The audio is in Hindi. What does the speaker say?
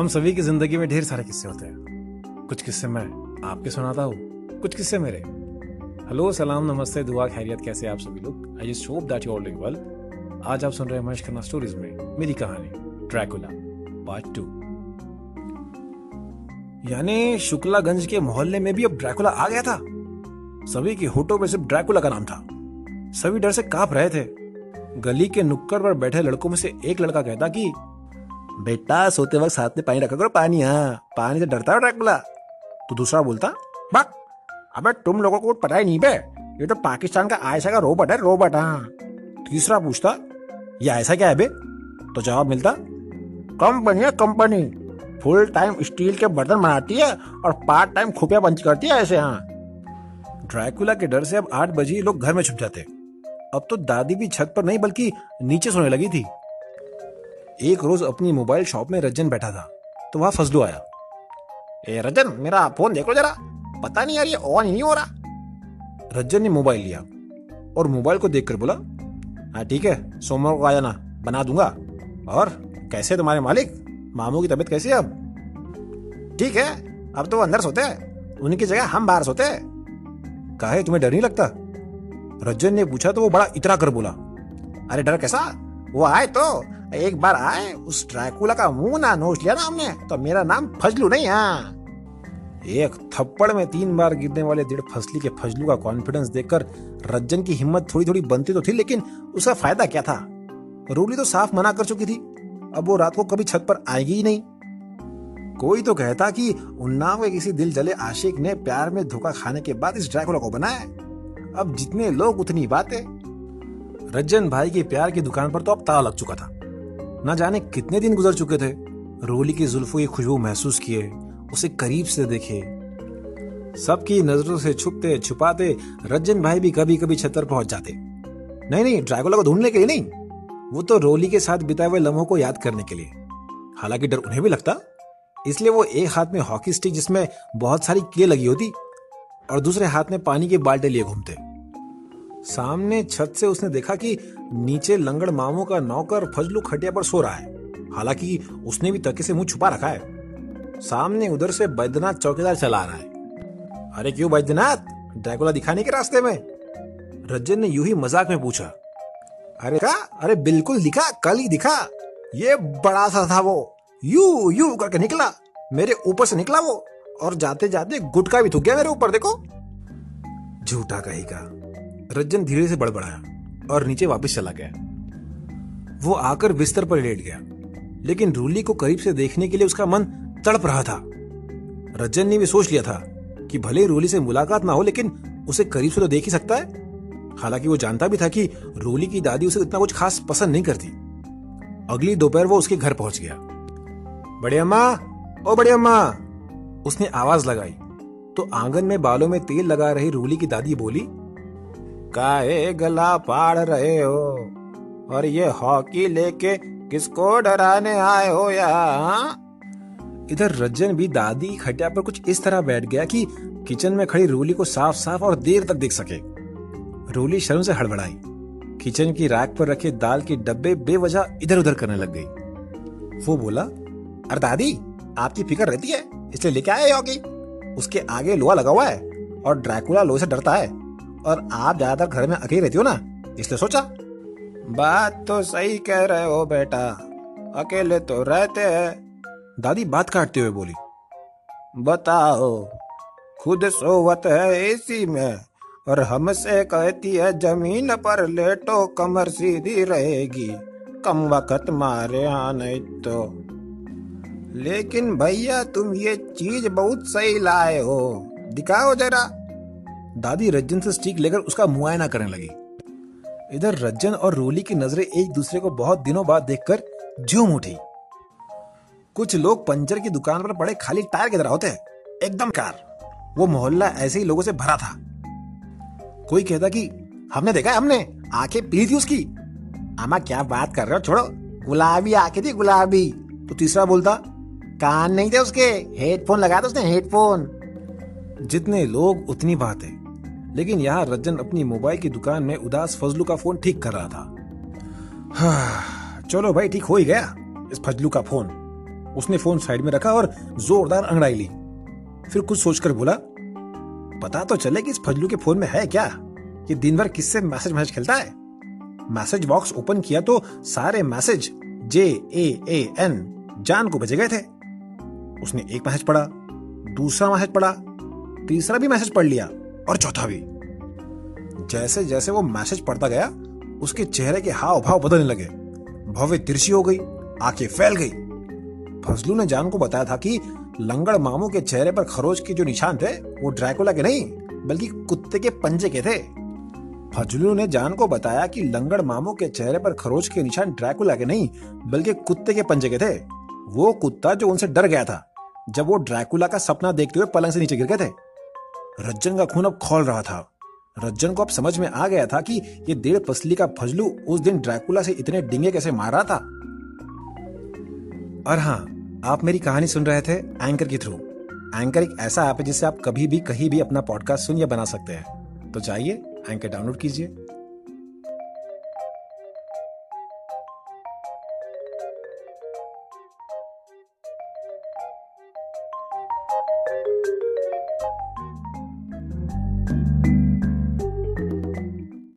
हम सभी की ज़िंदगी में ढेर सारे किस्से होते हैं। कुछ किस्से मैं आपके सुनाता हूँ, कुछ किस्से मेरे। हेलो, सलाम, नमस्ते, दुआ, खैरियत, कैसे आप सभी लोग? I just hope that you all doing well आज आप सुन रहे हैं महेश खन्ना स्टोरीज में मेरी कहानी ड्रैकुला पार्ट टू यानी शुक्लागंज के मोहल्ले में भी अब ड्रैकुला आ गया था। सभी के होठों पे सिर्फ़ ड्रैकुला का नाम था। सभी डर से काँप रहे थे। गली के नुक्कड़ पर बैठे लड़कों में से एक लड़का कहता कि बेटा, सोते वक्त साथ में पानी रखा करो, पानी हाँ। पानी से डरता है ड्रैकुला तो दूसरा बोलता, बक, अबे तुम लोगों को पता ही नहीं बे। ये तो पाकिस्तान का आयसा का रोबोट है, रोबोट हाँ। तीसरा पूछता, ये ऐसा क्या है बे? तो जवाब मिलता, कंपनी है, कंपनी। फुल टाइम स्टील के बर्तन बनाती है और पार्ट टाइम खुफिया बंच करती है ऐसे हाँ। ड्रैकुला के डर से अब आठ बजे लोग घर में छुप जाते। अब तो दादी भी छत पर नहीं, बल्कि नीचे सोने लगी थी। एक रोज अपनी मोबाइल शॉप में रजन बैठा था तो वहाँ फजलू आया। ए, रजन, मेरा फ़ोन देखो जरा। पता नहीं यार ये ऑन ही नहीं हो रहा. रजन ने मोबाइल लिया और मोबाइल को देखकर बोला हाँ ठीक है, सोमवार को आ जाना, बना दूँगा। और कैसे तुम्हारे मालिक? मामू की तबीयत कैसी है अब? ठीक है, अब तो वो अंदर सोते हैं। उनकी जगह हम बाहर सोते हैं। काहे तुम्हें डर नहीं लगता? रजन ने पूछा तो वो बड़ा इतरा कर बोला, अरे डर कैसा? वो आए तो एक बार आए, उस ड्रैकुला का मुँह ना नोच लिया ना हमने तो मेरा नाम फजलू नहीं है। एक थप्पड़ में तीन बार गिरने वाले दिड़ फसली के फजलू का कॉन्फिडेंस देखकर रज्जन की हिम्मत थोड़ी थोड़ी बनती तो थी, लेकिन उसका फ़ायदा क्या था? रूली तो साफ़ मना कर चुकी थी। अब वो रात को कभी छत पर आएगी ही नहीं। कोई तो कहता कि उन्नाव के किसी दिल जले आशिक ने प्यार में धोखा खाने के बाद इस ड्रैकुला को बनाया। अब जितने लोग उतनी बातें। रज्जन भाई के प्यार की दुकान पर तो अब ताला लग चुका था। न जाने कितने दिन गुजर चुके थे। रोली की जुल्फों की खुशबू महसूस किए, उसे करीब से देखे। सबकी नज़रों से छुपते, छुपाते रज्जन भाई भी कभी कभी छतर पहुँच जाते। नहीं नहीं ड्रैगोला को ढूँढने के लिए नहीं। वो तो रोली के साथ बिताए हुए लम्हों को याद करने के लिए। हालाँकि डर उन्हें भी लगता। इसलिए वो एक हाथ में हॉकी स्टिक जिसमें बहुत सारी कीले लगी होती, और दूसरे हाथ में पानी के बाल्टे लिए घूमते। सामने छत से उसने देखा कि नीचे लंगड़ मामू का नौकर फजलू खटिया पर सो रहा है। हालाँकि उसने भी तके से मुँह छुपा रखा है। सामने उधर से बैद्यनाथ चौकीदार चला रहा है। अरे क्यों बैद्यनाथ? ड्रैकुला दिखाने के रास्ते में। रज्जन ने यूँ ही मज़ाक में पूछा। अरे का? अरे बिल्कुल दिखा, कल ही दिखा। ये बड़ा सा था वो। यू यू करके निकला। मेरे ऊपर से निकला वो। और जाते जाते गुटका भी थूक गया मेरे ऊपर, देखो। झूठा कहेगा। रज्जन धीरे से बड़बड़ाया और नीचे वापस चला गया। वो आकर बिस्तर पर लेट गया, लेकिन रूली को करीब से देखने के लिए उसका मन तड़प रहा था। रज्जन ने भी सोच लिया था कि भले रूली से मुलाकात ना हो, लेकिन उसे करीब से तो देख ही सकता है। हालाँकि वो जानता भी था कि रूली की दादी उसे इतना कुछ खास पसंद नहीं करती। अगली दोपहर वो उसके घर पहुँच गया। बड़े अम्मा ओ बड़े अम्मा उसने आवाज़ लगाई। तो आँगन में बालों में तेल लगा रही रूली की दादी बोली काहे गला पाड़ रहे हो? और ये हॉकी लेके किसको डराने आए हो या इधर रज्जन भी दादी खटिया पर कुछ इस तरह बैठ गया कि किचन में खड़ी रूली को साफ़ साफ़ और देर तक देख सके। रूली शर्म से हड़बड़ाई। किचन की रैक पर रखे दाल के डब्बे बेवजह इधर उधर करने लग गई। वो बोला, अरे दादी, आपकी फ़िक्र रहती है, इसलिए लेके आए हॉकी। उसके आगे लोहा लगा हुआ है और ड्रैकुला लोहे से डरता है। और आप ज़्यादातर घर में अकेले रहती हो ना? इसलिए सोचा। बात तो सही कह रहे हो बेटा। अकेले तो रहते हैं। दादी बात काटते हुए बोली, बताओ, खुद सोवत है एसी में, और हमसे कहती है ज़मीन पर लेटो, कमर सीधी रहेगी, कम वक्त मारे यहाँ नहीं तो। लेकिन भैया तुम ये चीज़ बहुत सही लाए हो। दिखाओ जरा। दादी रज्जन से स्टिक लेकर उसका मुआयना करने लगी। इधर रज्जन और रोली की नज़रें एक दूसरे को बहुत दिनों बाद देखकर झूम उठी। कुछ लोग पंचर की दुकान पर पड़े खाली टायर की तरह होते हैं। एकदम कार वो मोहल्ला ऐसे ही लोगों से भरा था। कोई कहता कि, हमने देखा हमने आँखें पी थी उसकी। आमा क्या बात कर रहे हो? छोड़ो। गुलाबी आँखें थी, गुलाबी। तो तीसरा बोलता, कान नहीं थे उसके। हेडफोन लगाया था उसने, हेडफोन। जितने लोग उतनी बात है। लेकिन यहाँ रज्जन अपनी मोबाइल की दुकान में उदास फजलू का फ़ोन ठीक कर रहा था। हाँ, चलो भाई ठीक हो ही गया इस फजलू का फ़ोन। उसने फ़ोन साइड में रखा और जोरदार अंगड़ाई ली। फिर कुछ सोचकर बोला पता तो चले कि इस फजलू के फ़ोन में है क्या? ये दिन भर किससे मैसेज मैसेज खेलता है? मैसेज बॉक्स ओपन किया तो सारे message J A A N जान को भेजे गए थे। उसने एक मैसेज पढ़ा दूसरा मैसेज पढ़ा तीसरा भी मैसेज पढ़ लिया। और चौथा भी। जैसे जैसे वो मैसेज पढ़ता गया, उसके चेहरे के हाव भाव बदलने लगे। भव्य तिरछी हो गई, आँखें फैल गई। फजलू ने जान को बताया था कि लंगड़ मामू के चेहरे पर खरोच के जो निशान थे, वो ड्रैकुला के नहीं, बल्कि कुत्ते के पंजे के थे। फजलू ने जान को बताया कि लंगड़ मामू के चेहरे पर खरोच के निशान ड्रैकुला के नहीं, बल्कि कुत्ते के पंजे के थे। वो कुत्ता जो उनसे डर गया था, जब वो ड्रैकुला का सपना देखते हुए पलंग से नीचे गिर गए थे। रज्जन का खून अब खोल रहा था। रज्जन को अब समझ में आ गया था कि ये डेढ़ पसली का फजलू उस दिन ड्रैकुला से इतने डिंगे कैसे मार रहा था। और हाँ आप मेरी कहानी सुन रहे थे एंकर के थ्रू। एंकर एक ऐसा ऐप है जिससे आप कभी भी, कहीं भी अपना पॉडकास्ट सुन या बना सकते हैं। तो जाइए एंकर डाउनलोड कीजिए।